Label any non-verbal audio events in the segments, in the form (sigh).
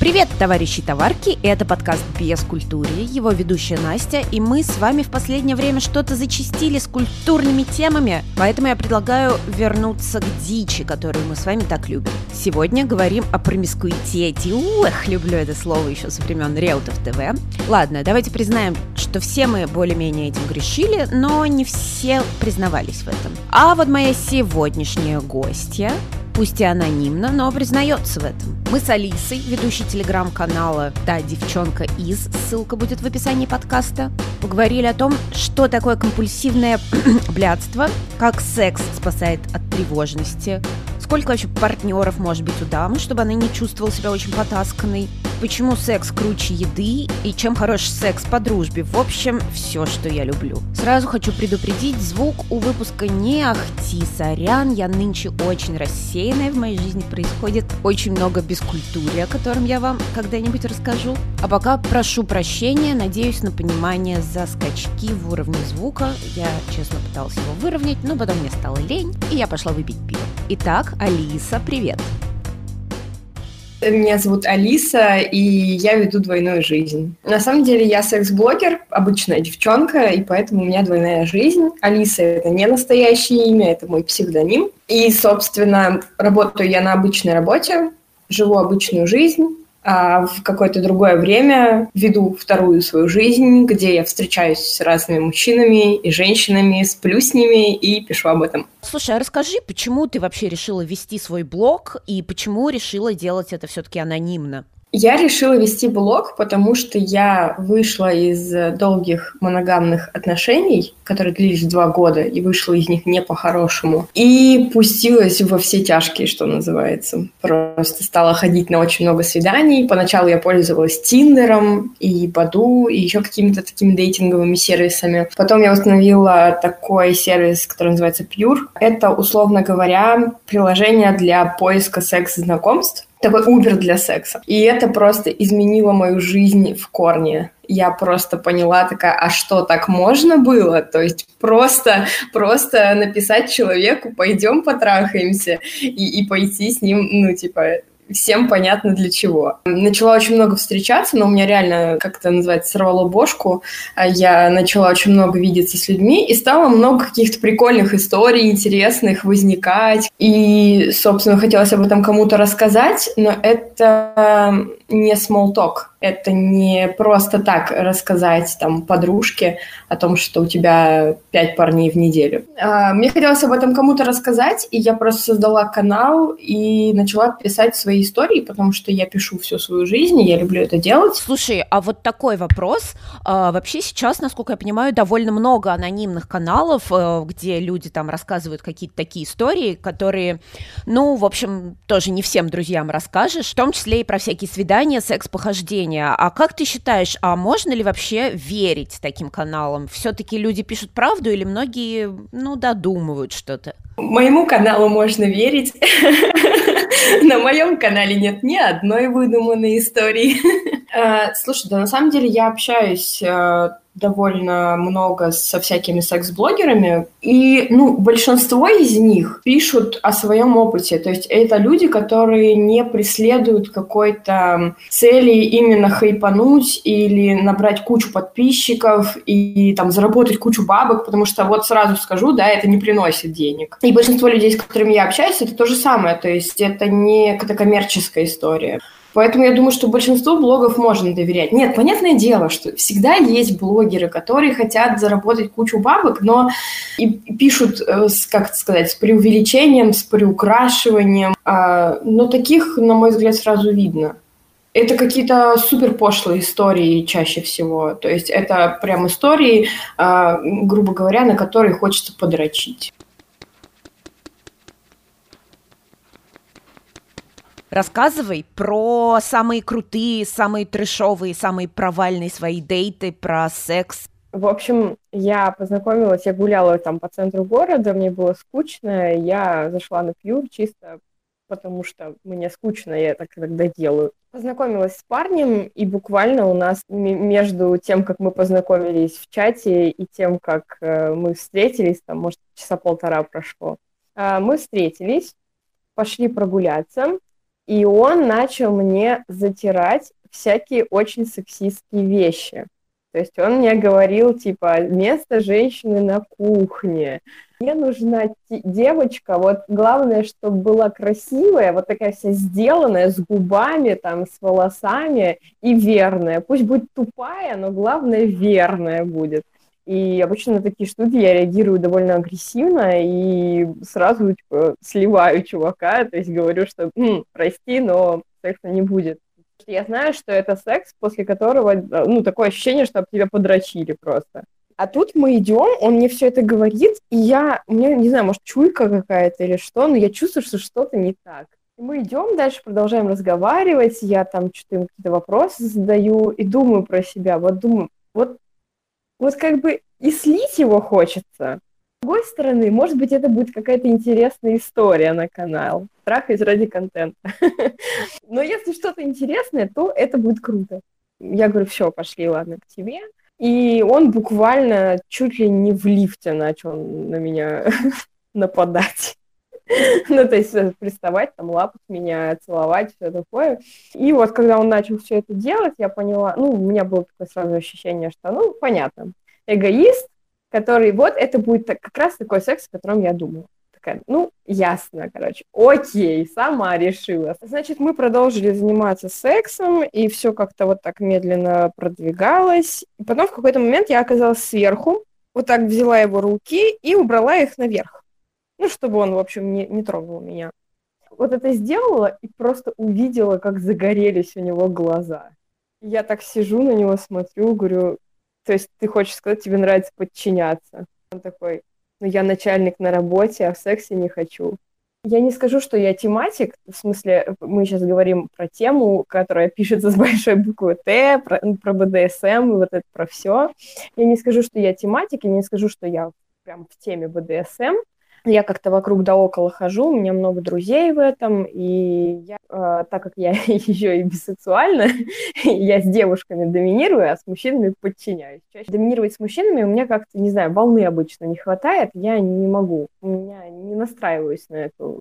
Привет, товарищи товарки! Это подкаст «Без культуры», его ведущая Настя, и мы с вами в последнее время что-то зачистили с культурными темами, поэтому я предлагаю вернуться к дичи, которую мы с вами так любим. Сегодня говорим о промискуитете. Ух, люблю это слово еще со времен Реутов ТВ. Ладно, давайте признаем, что все мы более-менее этим грешили, но не все признавались в этом. А вот моя сегодняшняя гостья пусть и анонимно, но признается в этом. Мы с Алисой, ведущей телеграм-канала «Та девчонка из», ссылка будет в описании подкаста, поговорили о том, что такое компульсивное (clears throat) блядство, как секс спасает от тревожности, сколько вообще партнеров может быть у дамы, чтобы она не чувствовала себя очень потасканной, почему секс круче еды и чем хорош секс по дружбе. В общем, все, что я люблю. Сразу хочу предупредить, звук у выпуска не ахти, сорян, я нынче очень рассеянная, в моей жизни происходит очень много бескультурия, о котором я вам когда-нибудь расскажу. А пока прошу прощения, надеюсь на понимание за скачки в уровне звука. Я, честно, пыталась его выровнять, но потом мне стало лень, и я пошла выпить пиво. Итак, Алиса, привет! Меня зовут Алиса, и я веду двойную жизнь. На самом деле я секс-блогер, обычная девчонка, и поэтому у меня двойная жизнь. Алиса — это не настоящее имя, это мой псевдоним. И, собственно, работаю я на обычной работе, живу обычную жизнь, а в какое-то другое время веду вторую свою жизнь, где я встречаюсь с разными мужчинами и женщинами, сплю с ними и пишу об этом. Слушай, а расскажи, почему ты вообще решила вести свой блог и почему решила делать это все-таки анонимно? Я решила вести блог, потому что я вышла из долгих моногамных отношений, которые длились два года, и вышла из них не по-хорошему. И пустилась во все тяжкие, что называется. Просто стала ходить на очень много свиданий. Поначалу я пользовалась Тиндером и Баду, и еще какими-то такими дейтинговыми сервисами. Потом я установила такой сервис, который называется Pure. Это, условно говоря, приложение для поиска секс-знакомств такой Uber для секса. И это просто изменило мою жизнь в корне. Я просто поняла такая, а что, так можно было? То есть просто, просто написать человеку, пойдем потрахаемся, и, и пойти с ним, ну, типа, всем понятно для чего. Начала очень много встречаться, но у меня реально, как это называется, сорвало бошку. А я начала очень много видеться с людьми, и стало много каких-то прикольных историй, интересных возникать. И, собственно, хотелось об этом кому-то рассказать, но это не small talk это не просто так рассказать там подружке о том, что у тебя пять парней в неделю. А, мне хотелось об этом кому-то рассказать, и я просто создала канал и начала писать свои истории, потому что я пишу всю свою жизнь, и я люблю это делать. Слушай, а вот такой вопрос. А, вообще сейчас, насколько я понимаю, довольно много анонимных каналов, э, где люди там рассказывают какие-то такие истории, которые, ну, в общем, тоже не всем друзьям расскажешь, в том числе и про всякие свидания, секс-похождения мнение. А как ты считаешь, а можно ли вообще верить таким каналам? Все-таки люди пишут правду или многие, ну, додумывают что-то? Моему каналу можно верить. (laughs) На моем канале нет ни одной выдуманной истории. (laughs) Э, слушай, да на самом деле я общаюсь э, довольно много со всякими секс-блогерами, и, ну, большинство из них пишут о своем опыте, то есть это люди, которые не преследуют какой-то цели именно хайпануть или набрать кучу подписчиков и там заработать кучу бабок, потому что вот сразу скажу, да, это не приносит денег. И большинство людей, с которыми я общаюсь, это то же самое, то есть это не какая-то коммерческая история. Поэтому я думаю, что большинству блогов можно доверять. Нет, понятное дело, что всегда есть блогеры, которые хотят заработать кучу бабок, но и пишут, э, как сказать, с преувеличением, с приукрашиванием. А, но таких, на мой взгляд, сразу видно. Это какие-то супер пошлые истории чаще всего. То есть это прям истории, а, грубо говоря, на которые хочется подрочить. Рассказывай про самые крутые, самые трешовые, самые провальные свои дейты, про секс. В общем, я познакомилась, я гуляла там по центру города, мне было скучно, я зашла на пью чисто потому что мне скучно, я это когда делаю. Познакомилась с парнем, и буквально у нас между тем, как мы познакомились в чате, и тем, как э, мы встретились, там, может, часа полтора прошло, э, мы встретились, пошли прогуляться, и он начал мне затирать всякие очень сексистские вещи. То есть он мне говорил, типа, место женщины на кухне. Мне нужна девочка, вот главное, чтобы была красивая, вот такая вся сделанная, с губами, там, с волосами и верная. Пусть будет тупая, но главное, верная будет. И обычно на такие штуки я реагирую довольно агрессивно и сразу типа, сливаю чувака, то есть говорю, что «М, прости, но секса не будет. Я знаю, что это секс, после которого, ну, такое ощущение, что об тебя подрочили просто. А тут мы идем, он мне все это говорит, и я, меня, не знаю, может, чуйка какая-то или что, но я чувствую, что что-то не так. И мы идем дальше, продолжаем разговаривать, я там что-то им какие-то вопросы задаю и думаю про себя, вот думаю, вот, вот как бы и слить его хочется, с другой стороны, может быть, это будет какая-то интересная история на канал. Трахаюсь ради контента. (laughs) Но если что-то интересное, то это будет круто. Я говорю, все, пошли, ладно, к тебе. И он буквально чуть ли не в лифте начал на меня (laughs) нападать. (laughs) ну, то есть э, приставать, там, лапать меня, целовать, все такое. И вот, когда он начал все это делать, я поняла, ну, у меня было такое сразу ощущение, что, ну, понятно, эгоист, который вот это будет как раз такой секс, о котором я думала. Такая, ну, ясно, короче, окей, сама решила. Значит, мы продолжили заниматься сексом, и все как-то вот так медленно продвигалось. И потом в какой-то момент я оказалась сверху, вот так взяла его руки и убрала их наверх. Ну, чтобы он, в общем, не, не трогал меня. Вот это сделала и просто увидела, как загорелись у него глаза. Я так сижу на него, смотрю, говорю, то есть ты хочешь сказать, тебе нравится подчиняться. Он такой, ну я начальник на работе, а в сексе не хочу. Я не скажу, что я тематик, в смысле, мы сейчас говорим про тему, которая пишется с большой буквы Т, про, ну, про БДСМ, вот это про все. Я не скажу, что я тематик, я не скажу, что я прям в теме БДСМ, я как-то вокруг да около хожу, у меня много друзей в этом, и я, э, так как я (laughs) еще и бисексуальна, (laughs) я с девушками доминирую, а с мужчинами подчиняюсь. Чаще доминировать с мужчинами у меня как-то, не знаю, волны обычно не хватает, я не могу, у меня не настраиваюсь на эту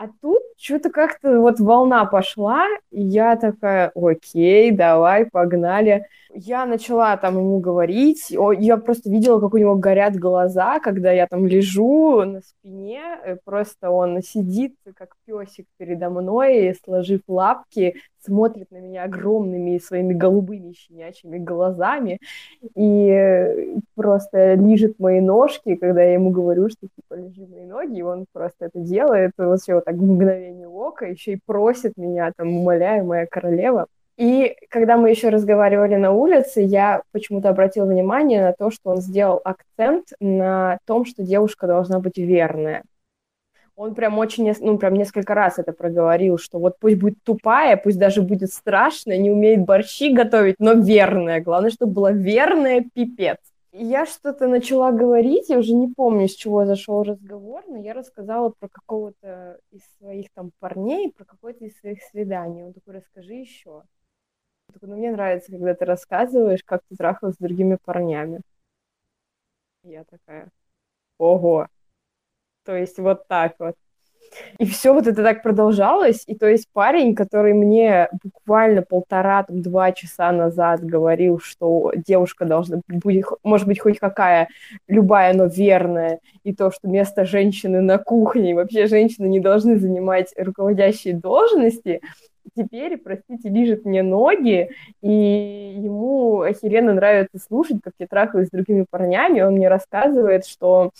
а тут что-то как-то вот волна пошла, и я такая, окей, давай, погнали. Я начала там ему говорить, я просто видела, как у него горят глаза, когда я там лежу на спине, просто он сидит, как песик передо мной, сложив лапки, смотрит на меня огромными своими голубыми щенячьими глазами и просто лижет мои ножки, когда я ему говорю, что типа лежи мои ноги, и он просто это делает, вообще вот так в мгновение ока, еще и просит меня, там, умоляя, моя королева. И когда мы еще разговаривали на улице, я почему-то обратила внимание на то, что он сделал акцент на том, что девушка должна быть верная он прям очень, ну, прям несколько раз это проговорил, что вот пусть будет тупая, пусть даже будет страшная, не умеет борщи готовить, но верная. Главное, чтобы была верная пипец. Я что-то начала говорить, я уже не помню, с чего зашел разговор, но я рассказала про какого-то из своих там парней, про какое-то из своих свиданий. Он такой, расскажи еще. Он такой, ну, мне нравится, когда ты рассказываешь, как ты трахалась с другими парнями. Я такая, ого, то есть вот так вот. И все вот это так продолжалось. И то есть парень, который мне буквально полтора, там, два часа назад говорил, что девушка должна быть, может быть, хоть какая, любая, но верная, и то, что место женщины на кухне, и вообще женщины не должны занимать руководящие должности, теперь, простите, лижет мне ноги, и ему охеренно нравится слушать, как я трахаюсь с другими парнями. Он мне рассказывает, что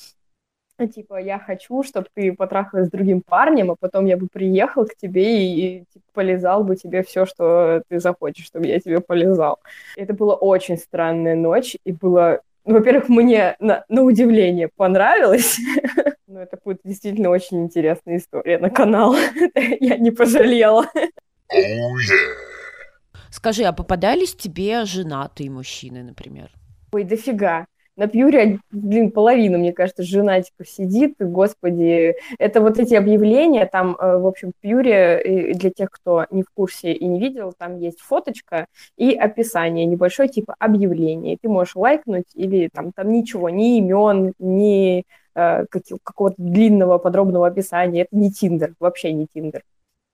типа, я хочу, чтобы ты потрахалась с другим парнем, а потом я бы приехал к тебе и, и типа, полезал бы тебе все, что ты захочешь, чтобы я тебе полезал. Это была очень странная ночь, и было, ну, во-первых, мне на, на удивление понравилось, (laughs) но это будет действительно очень интересная история на канал. (laughs) я не пожалела. Oh, Скажи, а попадались тебе женатые мужчины, например? Ой, дофига на Пьюре, блин, половина, мне кажется, женатиков сидит, господи. Это вот эти объявления, там, э, в общем, Пьюре, для тех, кто не в курсе и не видел, там есть фоточка и описание небольшое, типа объявление. Ты можешь лайкнуть или там, там ничего, ни имен, ни э, какого-то длинного подробного описания. Это не Тиндер, вообще не Тиндер.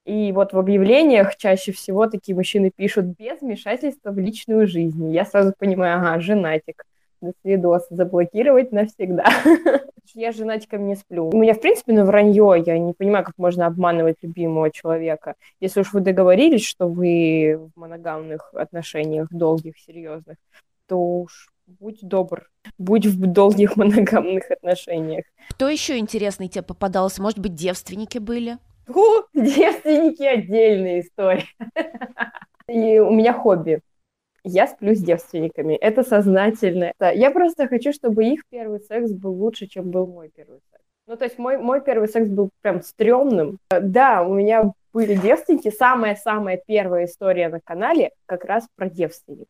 И вот в объявлениях чаще всего такие мужчины пишут без вмешательства в личную жизнь. Я сразу понимаю, ага, женатик. До свидос, заблокировать навсегда. (laughs) Я с женатиком не сплю. У меня, в принципе, на вранье. Я не понимаю, как можно обманывать любимого человека. Если уж вы договорились, что вы в моногамных отношениях, долгих, серьезных, то уж будь добр, будь в долгих (laughs) моногамных отношениях. Кто еще интересный тебе попадался? Может быть, девственники были? О, (laughs) девственники отдельная история. И у меня хобби. Я сплю с девственниками. Это сознательно. Я просто хочу, чтобы их первый секс был лучше, чем был мой первый секс. Ну, то есть мой, мой первый секс был прям стрёмным. Да, у меня были девственники. Самая-самая первая история на канале как раз про девственников.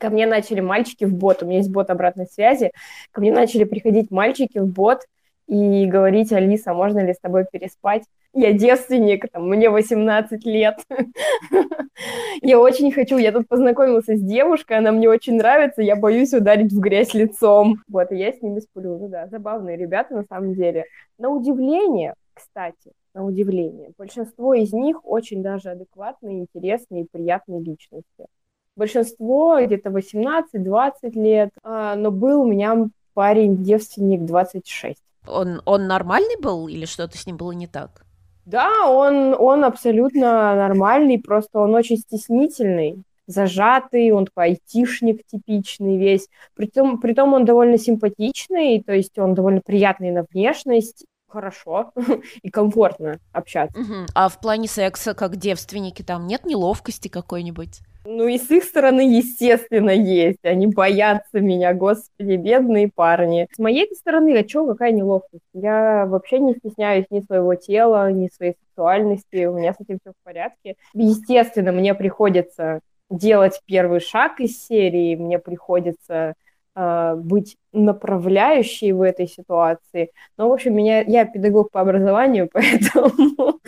Ко мне начали мальчики в бот, у меня есть бот обратной связи, ко мне начали приходить мальчики в бот и говорить, Алиса, можно ли с тобой переспать? я девственник, там, мне 18 лет. (laughs) я очень хочу, я тут познакомился с девушкой, она мне очень нравится, я боюсь ударить в грязь лицом. Вот, и я с ними сплю. Ну да, забавные ребята на самом деле. На удивление, кстати, на удивление, большинство из них очень даже адекватные, интересные и приятные личности. Большинство где-то 18-20 лет, а, но был у меня парень девственник 26. Он, он нормальный был или что-то с ним было не так? Да, он, он абсолютно нормальный, просто он очень стеснительный, зажатый, он такой айтишник типичный весь. Притом, притом он довольно симпатичный, то есть он довольно приятный на внешность, хорошо (laughs) и комфортно общаться. Угу. А в плане секса, как девственники, там нет неловкости какой-нибудь? Ну и с их стороны, естественно, есть. Они боятся меня, господи, бедные парни. С моей стороны, а чё, какая неловкость? Я вообще не стесняюсь ни своего тела, ни своей сексуальности. У меня с этим все в порядке. Естественно, мне приходится делать первый шаг из серии, мне приходится быть направляющей в этой ситуации. Но, в общем, меня, я педагог по образованию, (laughs) поэтому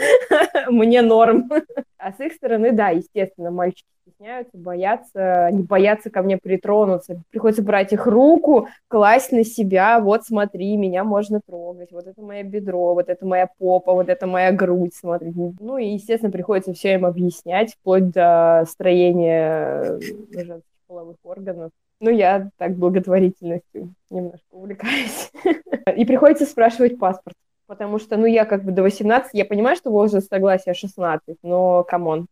(laughs) мне норм. А с их стороны, да, естественно, мальчики стесняются, боятся, не боятся ко мне притронуться. Приходится брать их руку, класть на себя, вот смотри, меня можно трогать, вот это мое бедро, вот это моя попа, вот это моя грудь, смотри. Ну и, естественно, приходится все им объяснять, вплоть до строения женских половых органов. Ну, я так благотворительностью немножко увлекаюсь. (laughs) И приходится спрашивать паспорт, потому что, ну, я как бы до 18, я понимаю, что возраст согласия 16, но, come on,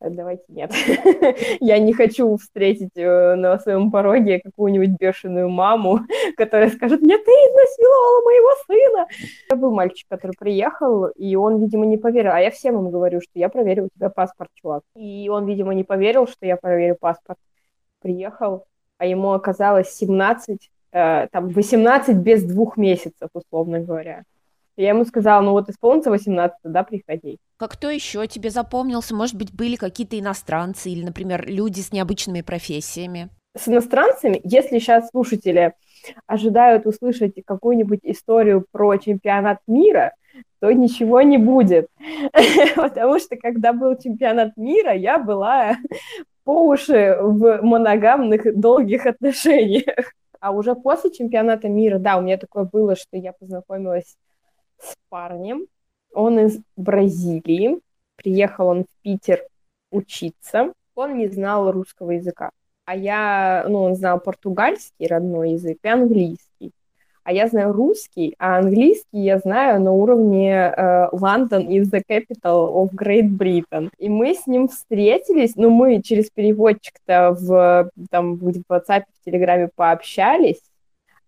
давайте нет. (laughs) Я не хочу встретить э, на своем пороге какую-нибудь бешеную маму, (laughs) которая скажет, мне ты изнасиловала моего сына. Я был мальчик, который приехал, и он, видимо, не поверил. А я всем им говорю, что я проверю у тебя паспорт, чувак. И он, видимо, не поверил, что я проверю паспорт. Приехал, а ему оказалось 17, э, там, 18 без двух месяцев, условно говоря. Я ему сказала, ну вот исполнится 18, да, приходи. Как кто еще тебе запомнился? Может быть, были какие-то иностранцы или, например, люди с необычными профессиями? С иностранцами, если сейчас слушатели ожидают услышать какую-нибудь историю про чемпионат мира, то ничего не будет. (laughs) Потому что когда был чемпионат мира, я была по уши в моногамных долгих отношениях. А уже после чемпионата мира, да, у меня такое было, что я познакомилась с парнем. Он из Бразилии. Приехал он в Питер учиться. Он не знал русского языка. А я, ну, он знал португальский родной язык и английский. А я знаю русский, а английский я знаю на уровне uh, London is the capital of Great Britain. И мы с ним встретились, ну, мы через переводчик-то в, там, в WhatsApp, в Телеграме пообщались,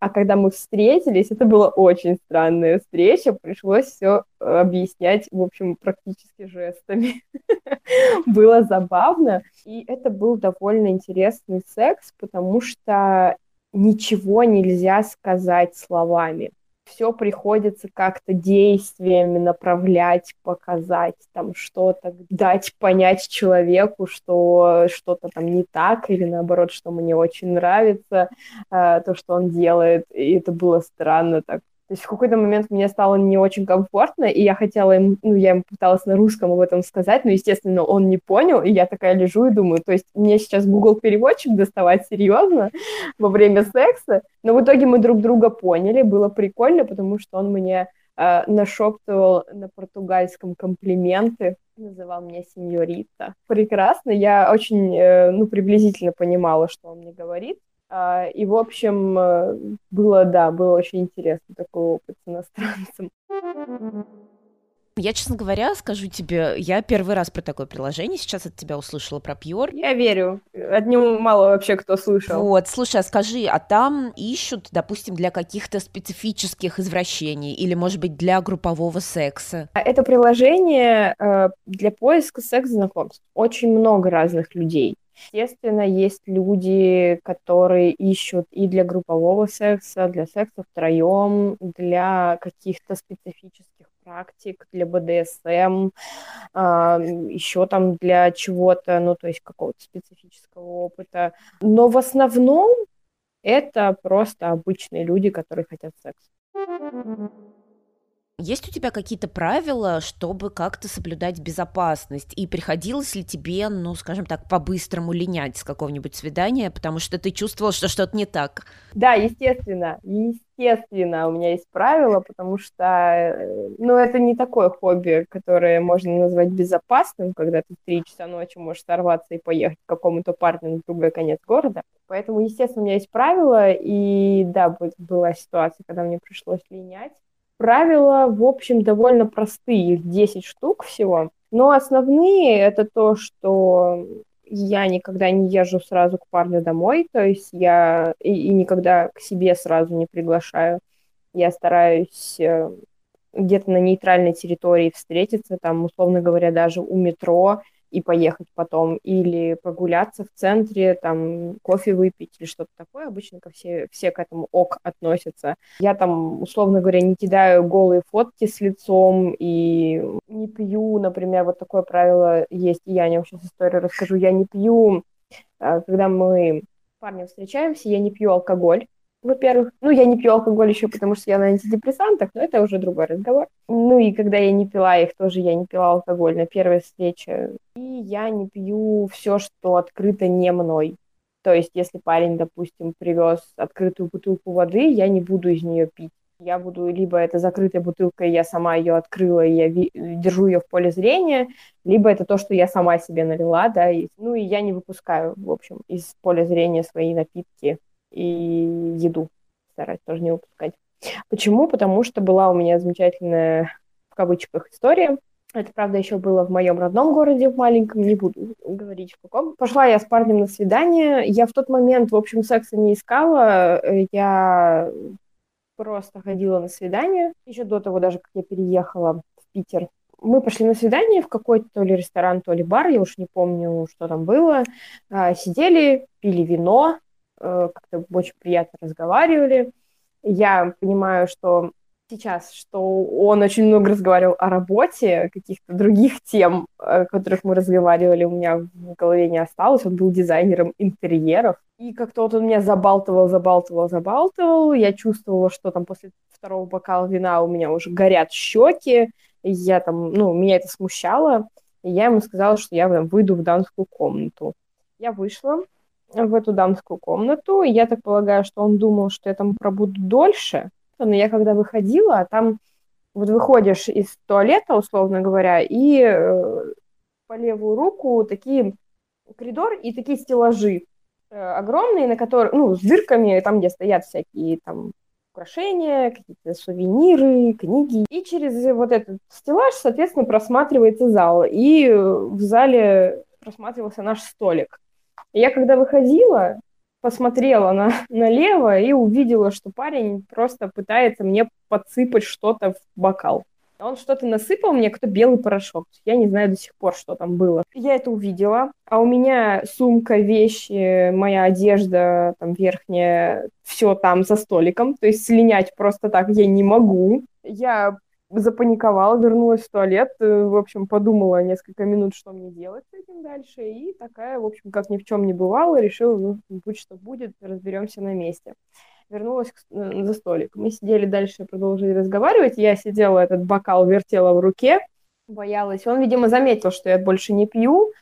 а когда мы встретились, это была очень странная встреча, пришлось все э, объяснять, в общем, практически жестами. (laughs) Было забавно, и это был довольно интересный секс, потому что ничего нельзя сказать словами все приходится как-то действиями направлять, показать там что-то, дать понять человеку, что что-то там не так, или наоборот, что мне очень нравится э, то, что он делает. И это было странно так то есть в какой-то момент мне стало не очень комфортно, и я хотела им, ну, я ему пыталась на русском об этом сказать, но, естественно, он не понял, и я такая лежу и думаю, то есть мне сейчас Google переводчик доставать серьезно (laughs) во время секса, но в итоге мы друг друга поняли, было прикольно, потому что он мне э, нашептывал на португальском комплименты, называл меня сеньорита. Прекрасно, я очень, э, ну, приблизительно понимала, что он мне говорит. Э, и, в общем, э, было, да, было очень интересно такой опыт с иностранцем. Я, честно говоря, скажу тебе, я первый раз про такое приложение сейчас от тебя услышала про Пьор. Я верю. От него мало вообще кто слышал. Вот, слушай, а скажи, а там ищут, допустим, для каких-то специфических извращений или, может быть, для группового секса? А это приложение э, для поиска секс-знакомств. Очень много разных людей. Естественно, есть люди, которые ищут и для группового секса, для секса втроем, для каких-то специфических практик, для БДСМ, а, еще там для чего-то, ну, то есть какого-то специфического опыта. Но в основном это просто обычные люди, которые хотят секс. Есть у тебя какие-то правила, чтобы как-то соблюдать безопасность? И приходилось ли тебе, ну, скажем так, по-быстрому линять с какого-нибудь свидания, потому что ты чувствовал, что что-то не так? Да, естественно. Естественно, у меня есть правила, потому что, э, ну, это не такое хобби, которое можно назвать безопасным, когда ты в три часа ночи можешь сорваться и поехать к какому-то парню на другой конец города. Поэтому, естественно, у меня есть правила, и да, была ситуация, когда мне пришлось линять. Правила, в общем, довольно простые, их 10 штук всего. Но основные это то, что я никогда не езжу сразу к парню домой, то есть я и, и никогда к себе сразу не приглашаю. Я стараюсь э, где-то на нейтральной территории встретиться, там, условно говоря, даже у метро, и поехать потом, или прогуляться в центре, там, кофе выпить или что-то такое. Обычно ко все, все к этому ок относятся. Я там, условно говоря, не кидаю голые фотки с лицом и не пью, например, вот такое правило есть, и я о нем сейчас историю расскажу. Я не пью, а, когда мы парнем встречаемся, я не пью алкоголь, во-первых. Ну, я не пью алкоголь еще, потому что я на антидепрессантах, но это уже другой разговор. Ну, и когда я не пила их, тоже я не пила алкоголь на первой встрече. И я не пью все, что открыто не мной. То есть, если парень, допустим, привез открытую бутылку воды, я не буду из нее пить. Я буду либо это закрытая бутылка, и я сама ее открыла, и я ви- держу ее в поле зрения, либо это то, что я сама себе налила, да, и, ну и я не выпускаю, в общем, из поля зрения свои напитки и еду стараюсь тоже не упускать. Почему? Потому что была у меня замечательная, в кавычках, история. Это, правда, еще было в моем родном городе, в маленьком, не буду говорить в каком. Пошла я с парнем на свидание. Я в тот момент, в общем, секса не искала. Я просто ходила на свидание. Еще до того, даже как я переехала в Питер. Мы пошли на свидание в какой-то то ли ресторан, то ли бар, я уж не помню, что там было. А, сидели, пили вино, Э, как-то очень приятно разговаривали. Я понимаю, что сейчас, что он очень много разговаривал о работе, каких-то других тем, о которых мы разговаривали, у меня в голове не осталось. Он был дизайнером интерьеров. И как-то вот он меня забалтывал, забалтывал, забалтывал. Я чувствовала, что там после второго бокала вина у меня уже горят щеки. Я там, ну, меня это смущало. И я ему сказала, что я там, выйду в дамскую комнату. Я вышла, в эту дамскую комнату. Я так полагаю, что он думал, что я там пробуду дольше. Но я когда выходила, там вот выходишь из туалета, условно говоря, и э, по левую руку такие коридор и такие стеллажи э, огромные, на которых, ну, с дырками, там, где стоят всякие там украшения, какие-то сувениры, книги. И через вот этот стеллаж, соответственно, просматривается зал. И в зале просматривался наш столик. Я когда выходила, посмотрела на, (laughs) налево и увидела, что парень просто пытается мне подсыпать что-то в бокал. Он что-то насыпал мне, кто белый порошок. Я не знаю до сих пор, что там было. Я это увидела. А у меня сумка, вещи, моя одежда, там верхняя, все там за столиком. То есть слинять просто так я не могу. Я запаниковала, вернулась в туалет, э, в общем, подумала несколько минут, что мне делать с этим дальше, и такая, в общем, как ни в чем не бывало, решила, ну, будь что будет, разберемся на месте. Вернулась э, за столик. Мы сидели дальше, продолжили разговаривать, я сидела, этот бокал вертела в руке, боялась. Он, видимо, заметил, что я больше не пью,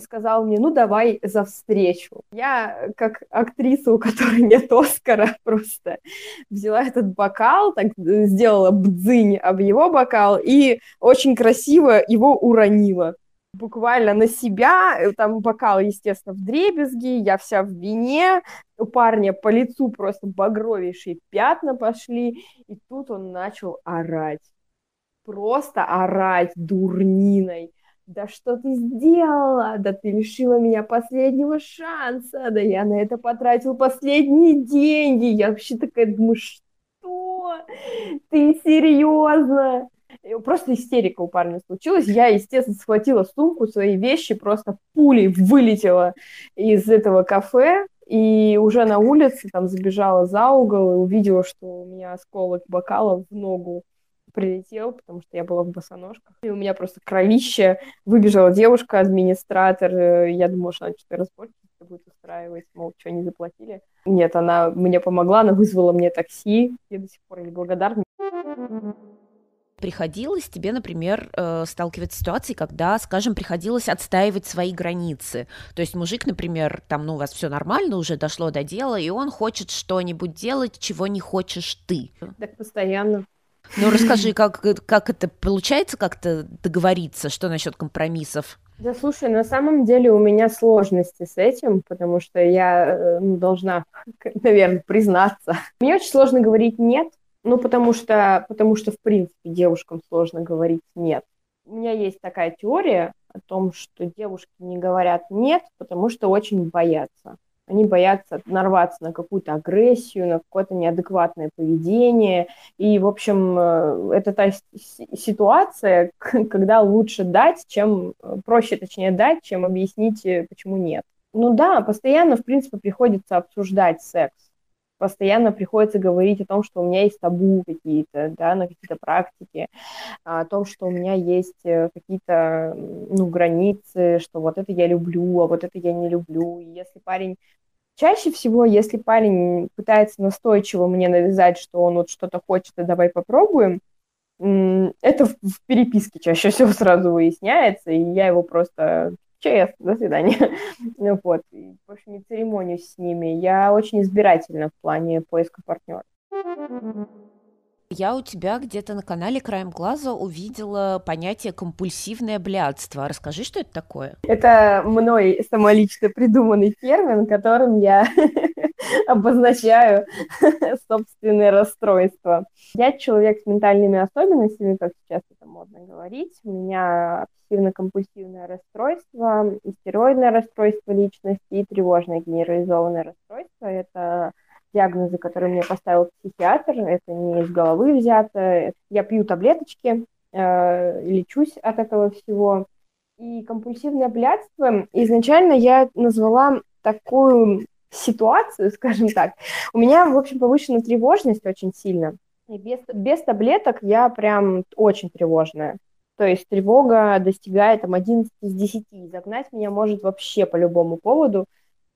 сказал мне, ну давай за встречу. Я, как актриса, у которой нет Оскара, (laughs) просто взяла этот бокал, так сделала бдзынь об его бокал и очень красиво его уронила буквально на себя, э, там бокал, естественно, в дребезги, я вся в вине, у парня по лицу просто багровейшие пятна пошли, и тут он начал орать. Просто орать дурниной. Да что ты сделала? Да ты лишила меня последнего шанса. Да я на это потратил последние деньги. Я вообще такая думаю, что? Ты серьезно? Просто истерика у парня случилась. Я, естественно, схватила сумку, свои вещи, просто пулей вылетела из этого кафе. И уже на улице там забежала за угол и увидела, что у меня осколок бокала в ногу прилетел, потому что я была в босоножках. И у меня просто кровище. Выбежала девушка, администратор. Я думала, что она что-то разборки будет устраивать, мол, что не заплатили. Нет, она мне помогла, она вызвала мне такси. Я до сих пор ей благодарна приходилось тебе, например, э, сталкиваться с ситуацией, когда, скажем, приходилось отстаивать свои границы? То есть мужик, например, там, ну, у вас все нормально, уже дошло до дела, и он хочет что-нибудь делать, чего не хочешь ты. Так постоянно. Ну, расскажи, как, как это получается как-то договориться, что насчет компромиссов? Да, слушай, на самом деле у меня сложности с этим, потому что я э, ну, должна, (laughs) наверное, признаться. Мне очень сложно говорить «нет», ну, потому что, потому что, в принципе, девушкам сложно говорить «нет». У меня есть такая теория о том, что девушки не говорят «нет», потому что очень боятся. Они боятся нарваться на какую-то агрессию, на какое-то неадекватное поведение. И, в общем, э, это та ситуация, (laughs) когда лучше дать, чем э, проще, точнее, дать, чем объяснить, э, почему нет. Ну да, постоянно, в принципе, приходится обсуждать секс постоянно приходится говорить о том, что у меня есть табу какие-то, да, на какие-то практики, о том, что у меня есть э, какие-то, ну, границы, что вот это я люблю, а вот это я не люблю. И если парень Чаще всего, если парень пытается настойчиво мне навязать, что он вот что-то хочет, и давай попробуем, это в переписке чаще всего сразу выясняется, и я его просто ЧС, до свидания. (laughs) ну, вот. И, в общем, не церемонюсь с ними. Я очень избирательна в плане поиска партнера. Я у тебя где-то на канале краем глаза увидела понятие компульсивное блядство. Расскажи, что это такое? Это мной самолично придуманный термин, которым я (laughs) обозначаю (laughs) собственное расстройство. Я человек с ментальными особенностями, как сейчас это модно говорить. У меня обсессивно-компульсивное расстройство, стероидное расстройство личности и тревожное генерализованное расстройство. Это диагнозы, которые мне поставил психиатр, это не из головы взято. Я пью таблеточки, э, лечусь от этого всего. И компульсивное блядство изначально я назвала такую ситуацию, (laughs) скажем так. У меня, в общем, повышена тревожность очень сильно. И без, без таблеток я прям очень тревожная. То есть тревога достигает там 11 из 10. Загнать меня может вообще по любому поводу.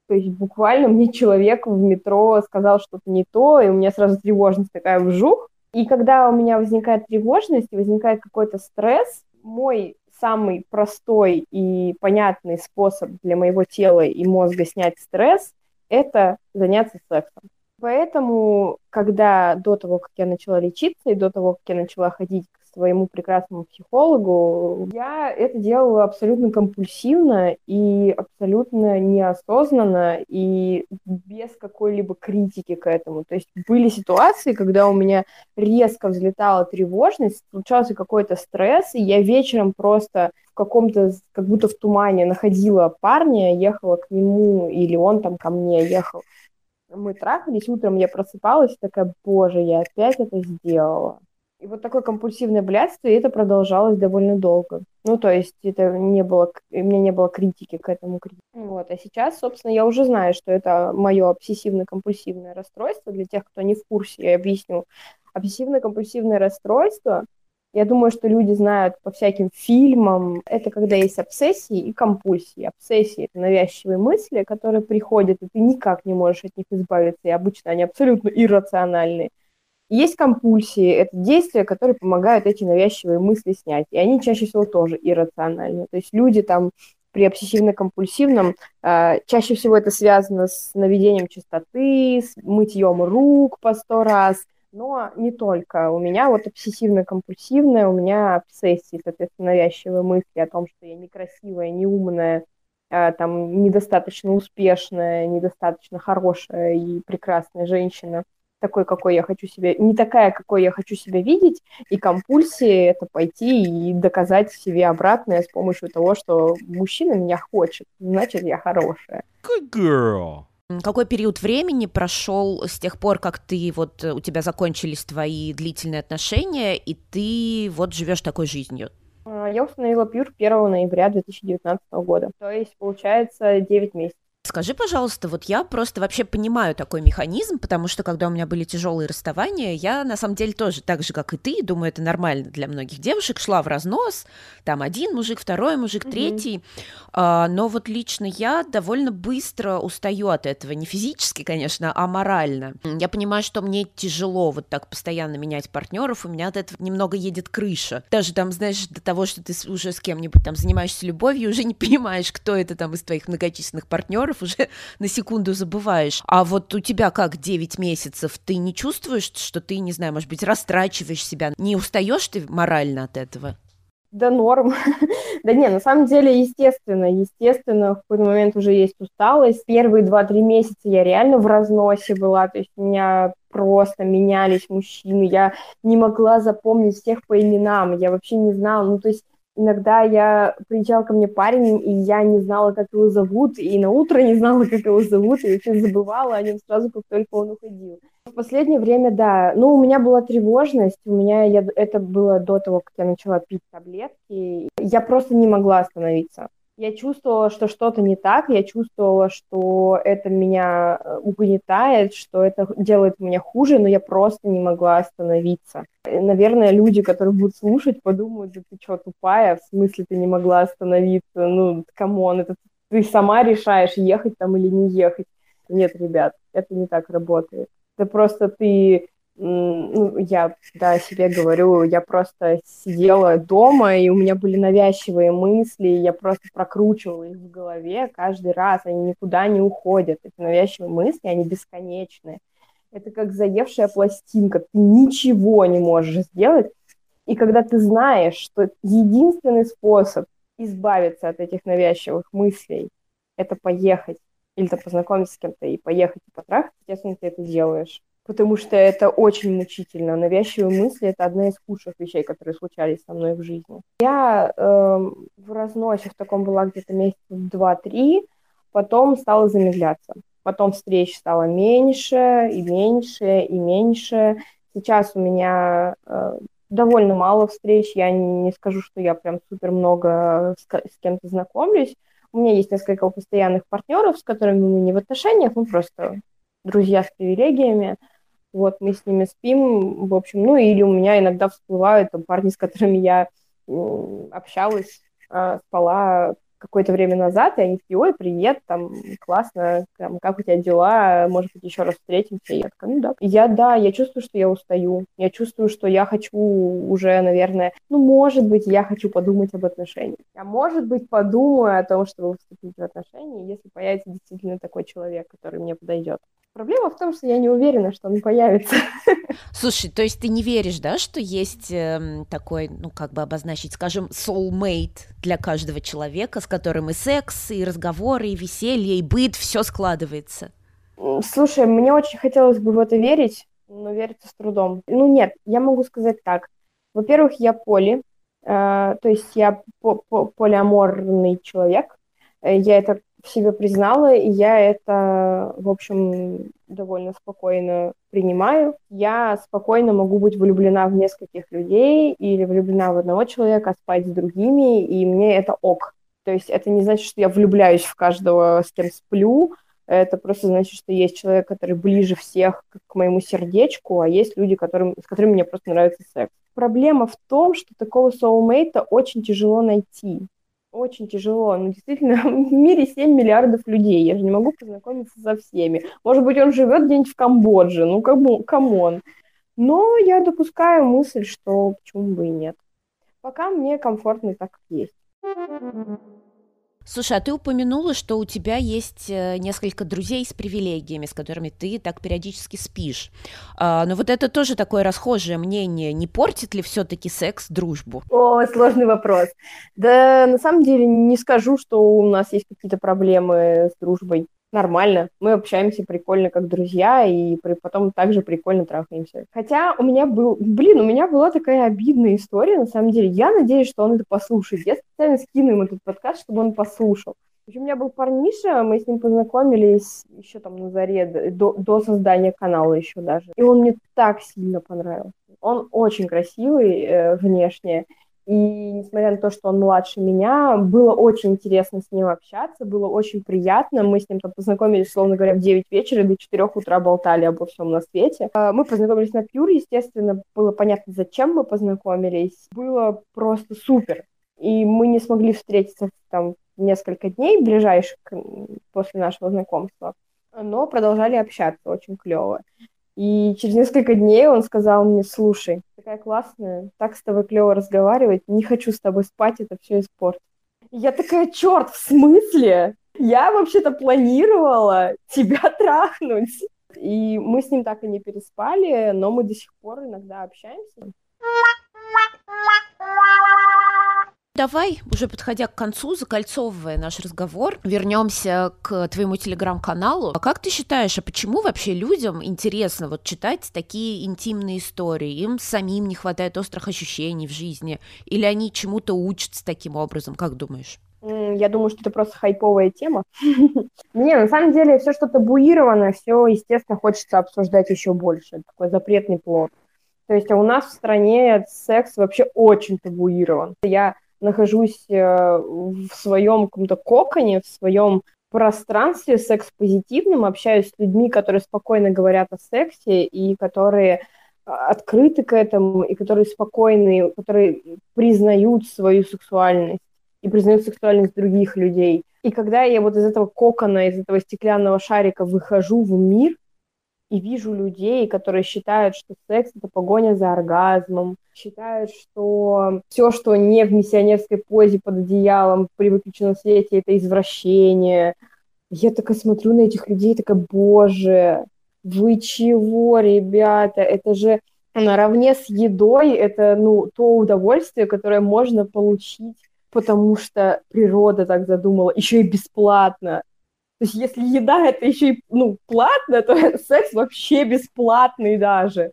То есть буквально мне человек в метро сказал что-то не то, и у меня сразу тревожность такая вжух. И когда у меня возникает тревожность, возникает какой-то стресс, мой самый простой и понятный способ для моего тела и мозга снять стресс – это заняться сексом. Поэтому, когда до того, как я начала лечиться, и до того, как я начала ходить своему прекрасному психологу, я это делала абсолютно компульсивно и абсолютно неосознанно и без какой-либо критики к этому. То есть были ситуации, когда у меня резко взлетала тревожность, случался какой-то стресс, и я вечером просто в каком-то, как будто в тумане находила парня, ехала к нему, или он там ко мне ехал. Мы трахались, утром я просыпалась, такая, боже, я опять это сделала. И вот такое компульсивное блядство, и это продолжалось довольно долго. Ну, то есть это не было, у меня не было критики к этому. Вот. А сейчас, собственно, я уже знаю, что это мое обсессивно-компульсивное расстройство. Для тех, кто не в курсе, я объясню. Обсессивно-компульсивное расстройство, я думаю, что люди знают по всяким фильмам, это когда есть обсессии и компульсии. Обсессии — это навязчивые мысли, которые приходят, и ты никак не можешь от них избавиться, и обычно они абсолютно иррациональные. Есть компульсии, это действия, которые помогают эти навязчивые мысли снять. И они чаще всего тоже иррациональны. То есть люди там при обсессивно-компульсивном э, чаще всего это связано с наведением чистоты, с мытьем рук по сто раз, но не только. У меня вот обсессивно-компульсивное, у меня обсессии, соответственно, навязчивые мысли о том, что я некрасивая, неумная, э, там, недостаточно успешная, недостаточно хорошая и прекрасная женщина – такой, какой я хочу себя, не такая, какой я хочу себя видеть, и компульсия это пойти и доказать себе обратное с помощью того, что мужчина меня хочет, значит, я хорошая. Good girl. Какой период времени прошел с тех пор, как ты вот у тебя закончились твои длительные отношения, и ты вот живешь такой жизнью? А, я установила пьюр 1 ноября 2019 года, то есть получается 9 месяцев. Скажи, пожалуйста, вот я просто вообще понимаю такой механизм, потому что когда у меня были тяжелые расставания, я на самом деле тоже так же, как и ты, думаю, это нормально для многих девушек, шла в разнос, там один мужик, второй мужик, mm-hmm. третий, а, но вот лично я довольно быстро устаю от этого, не физически, конечно, а морально. Я понимаю, что мне тяжело вот так постоянно менять партнеров, у меня от этого немного едет крыша. Даже там, знаешь, до того, что ты уже с кем-нибудь там занимаешься любовью, (laughs) уже не понимаешь, кто это там из твоих многочисленных партнеров, уже (laughs) на секунду забываешь. А вот у тебя как 9 месяцев, ты не чувствуешь, что ты, не знаю, может быть, растрачиваешь себя? Не устаешь ты морально от этого? Да норм. (laughs) да не, на самом деле, естественно, естественно, в какой-то момент уже есть усталость. Первые два-три месяца я реально в разносе была, то есть у меня просто менялись мужчины, я не могла запомнить всех по именам, я вообще не знала, ну то есть иногда я приезжал ко мне парень, и я не знала, как его зовут, и на утро не знала, как его зовут, и вообще забывала о нем сразу, как только он уходил. В последнее время, да, ну, у меня была тревожность, у меня я, это было до того, как я начала пить таблетки, я просто не могла остановиться. Я чувствовала, что что-то не так, я чувствовала, что это меня э, угнетает, что это делает меня хуже, но я просто не могла остановиться. Наверное, люди, которые будут слушать, подумают, да ты что, тупая, в смысле ты не могла остановиться, ну, come on, это ты сама решаешь, ехать там или не ехать. Нет, ребят, это не так работает. Это просто ты ну, я да, себе говорю, я просто сидела дома, и у меня были навязчивые мысли, я просто прокручивала их в голове каждый раз, они никуда не уходят. Эти навязчивые мысли, они бесконечные. Это как заевшая пластинка, ты ничего не можешь сделать. И когда ты знаешь, что единственный способ избавиться от этих навязчивых мыслей — это поехать, или то познакомиться с кем-то и поехать и потрахаться, естественно, ты это делаешь потому что это очень мучительно. Навязчивые мысли — это одна из худших вещей, которые случались со мной в жизни. Я э, в разносе в таком была где-то месяцев два-три, потом стала замедляться. Потом встреч стало меньше и меньше и меньше. Сейчас у меня э, довольно мало встреч. Я не, не скажу, что я прям супер много с, с кем-то знакомлюсь. У меня есть несколько постоянных партнеров, с которыми мы не в отношениях, мы просто друзья с привилегиями. Вот, мы с ними спим, в общем, ну, или у меня иногда всплывают там, парни, с которыми я общалась, а, спала какое-то время назад, и они такие, ой, привет, там, классно, там, как у тебя дела, может быть, еще раз встретимся, и я такая, ну да. я, да, я чувствую, что я устаю, я чувствую, что я хочу уже, наверное, ну, может быть, я хочу подумать об отношениях, а может быть, подумаю о том, чтобы вступить в отношения, если появится действительно такой человек, который мне подойдет. Проблема в том, что я не уверена, что он появится. (laughs) Слушай, то есть ты не веришь, да, что есть э, такой, ну, как бы обозначить, скажем, soulmate для каждого человека, с которым и секс, и разговоры, и веселье, и быт, все складывается? Слушай, мне очень хотелось бы в это верить, но верится с трудом. Ну, нет, я могу сказать так. Во-первых, я поли, э, то есть я по -по полиаморный человек. Э, я это в себе признала, и я это, в общем, довольно спокойно принимаю. Я спокойно могу быть влюблена в нескольких людей или влюблена в одного человека, а спать с другими, и мне это ок. То есть это не значит, что я влюбляюсь в каждого, с кем сплю, это просто значит, что есть человек, который ближе всех к моему сердечку, а есть люди, которым, с которыми мне просто нравится секс. Проблема в том, что такого soulmate а очень тяжело найти. Очень тяжело. Ну, действительно, (laughs) в мире 7 миллиардов людей. Я же не могу познакомиться со всеми. Может быть, он живет где-нибудь в Камбодже. Ну, come on. Но я допускаю мысль, что почему бы и нет. Пока мне комфортно так, как есть. Слушай, а ты упомянула, что у тебя есть э, несколько друзей с привилегиями, с которыми ты так периодически спишь. А, но вот это тоже такое расхожее мнение. Не портит ли все-таки секс дружбу? О, сложный вопрос. Да, на самом деле не скажу, что у нас есть какие-то проблемы с дружбой нормально. Мы общаемся прикольно как друзья, и потом также прикольно трахаемся. Хотя у меня был... Блин, у меня была такая обидная история, на самом деле. Я надеюсь, что он это послушает. Я специально скину ему этот подкаст, чтобы он послушал. У меня был парниша, мы с ним познакомились еще там на заре, до, до создания канала еще даже. И он мне так сильно понравился. Он очень красивый э, внешне, и несмотря на то, что он младше меня, было очень интересно с ним общаться, было очень приятно. Мы с ним там познакомились, словно говоря, в 9 вечера, до 4 утра болтали обо всем на свете. А, мы познакомились на Пьюр, естественно, было понятно, зачем мы познакомились. Было просто супер. И мы не смогли встретиться там несколько дней ближайших после нашего знакомства, но продолжали общаться очень клево. И через несколько дней он сказал мне, слушай, такая классная, так с тобой клево разговаривать, не хочу с тобой спать, это все испортит. я такая, черт, в смысле? Я вообще-то планировала тебя (laughs) трахнуть. И мы с ним так и не переспали, но мы до сих пор иногда общаемся. Давай, уже подходя к концу, закольцовывая наш разговор, вернемся к твоему телеграм-каналу. А как ты считаешь, а почему вообще людям интересно вот читать такие интимные истории? Им самим не хватает острых ощущений в жизни? Или они чему-то учатся таким образом? Как думаешь? Я думаю, что это просто хайповая тема. (laughs) Не, на самом деле, все, что табуировано, все, естественно, хочется обсуждать еще больше. Такой запретный плод. То есть а у нас в стране секс вообще очень табуирован. Я нахожусь э, в своем каком-то коконе, в своем пространстве секс-позитивном, общаюсь с людьми, которые спокойно говорят о сексе и которые а, открыты к этому, и которые спокойны, которые признают свою сексуальность и признают сексуальность других людей. И когда я вот из этого кокона, из этого стеклянного шарика выхожу в мир, и вижу людей, которые считают, что секс это погоня за оргазмом, считают, что все, что не в миссионерской позе под одеялом при выключенном свете, это извращение. Я такая смотрю на этих людей, такая, боже, вы чего, ребята, это же наравне с едой, это, ну, то удовольствие, которое можно получить, потому что природа так задумала, еще и бесплатно. То есть если еда это еще и ну, платно, то (laughs) секс вообще бесплатный даже.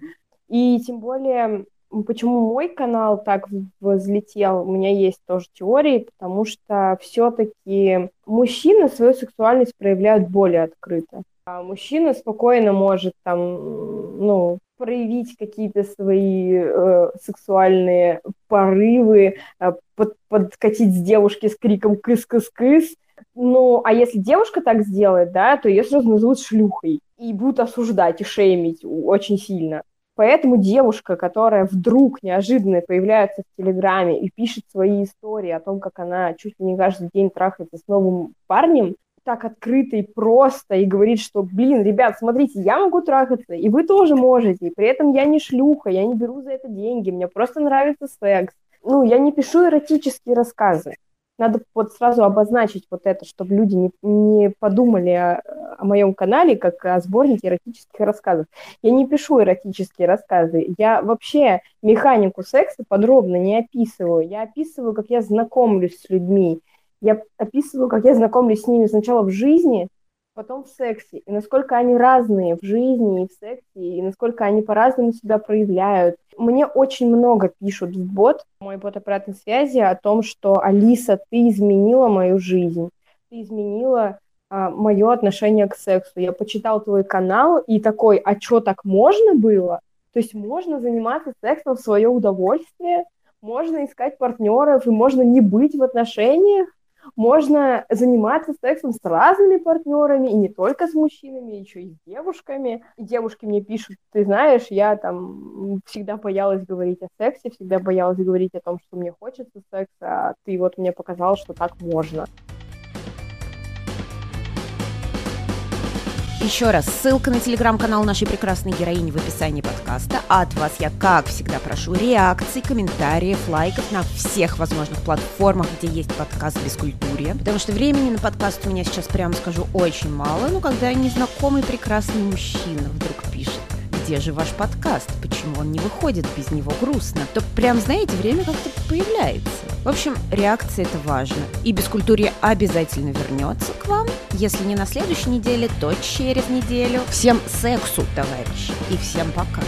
И тем более, почему мой канал так взлетел, у меня есть тоже теории, потому что все-таки мужчины свою сексуальность проявляют более открыто. А мужчина спокойно может там, ну, проявить какие-то свои э, сексуальные порывы, э, под, подкатить с девушки с криком «кыс-кыс-кыс», ну, а если девушка так сделает, да, то ее сразу назовут шлюхой и будут осуждать и шеймить очень сильно. Поэтому девушка, которая вдруг неожиданно появляется в Телеграме и пишет свои истории о том, как она чуть ли не каждый день трахается с новым парнем, так открыто и просто, и говорит, что, блин, ребят, смотрите, я могу трахаться, и вы тоже можете, и при этом я не шлюха, я не беру за это деньги, мне просто нравится секс. Ну, я не пишу эротические рассказы надо вот сразу обозначить вот это, чтобы люди не, не подумали о, о моем канале как о сборнике эротических рассказов. Я не пишу эротические рассказы, я вообще механику секса подробно не описываю. Я описываю, как я знакомлюсь с людьми, я описываю, как я знакомлюсь с ними сначала в жизни, потом в сексе, и насколько они разные в жизни и в сексе, и насколько они по-разному себя проявляют. Мне очень много пишут в бот, мой бот обратной связи, о том, что «Алиса, ты изменила мою жизнь, ты изменила а, мое отношение к сексу. Я почитал твой канал и такой, а что, так можно было? То есть можно заниматься сексом в свое удовольствие, можно искать партнеров, и можно не быть в отношениях, можно заниматься сексом с разными партнерами, и не только с мужчинами, еще и с девушками. И девушки мне пишут, ты знаешь, я там всегда боялась говорить о сексе, всегда боялась говорить о том, что мне хочется секса, а ты вот мне показал, что так можно. Еще раз, ссылка на телеграм-канал нашей прекрасной героини в описании подкаста. А от вас я, как всегда, прошу реакций, комментариев, лайков на всех возможных платформах, где есть подкаст культуры. Потому что времени на подкаст у меня сейчас, прямо скажу, очень мало. Ну, когда незнакомый прекрасный мужчина вдруг пишет где же ваш подкаст? Почему он не выходит? Без него грустно. То прям, знаете, время как-то появляется. В общем, реакция это важно. И Бескультурье обязательно вернется к вам. Если не на следующей неделе, то через неделю. Всем сексу, товарищи. И всем пока.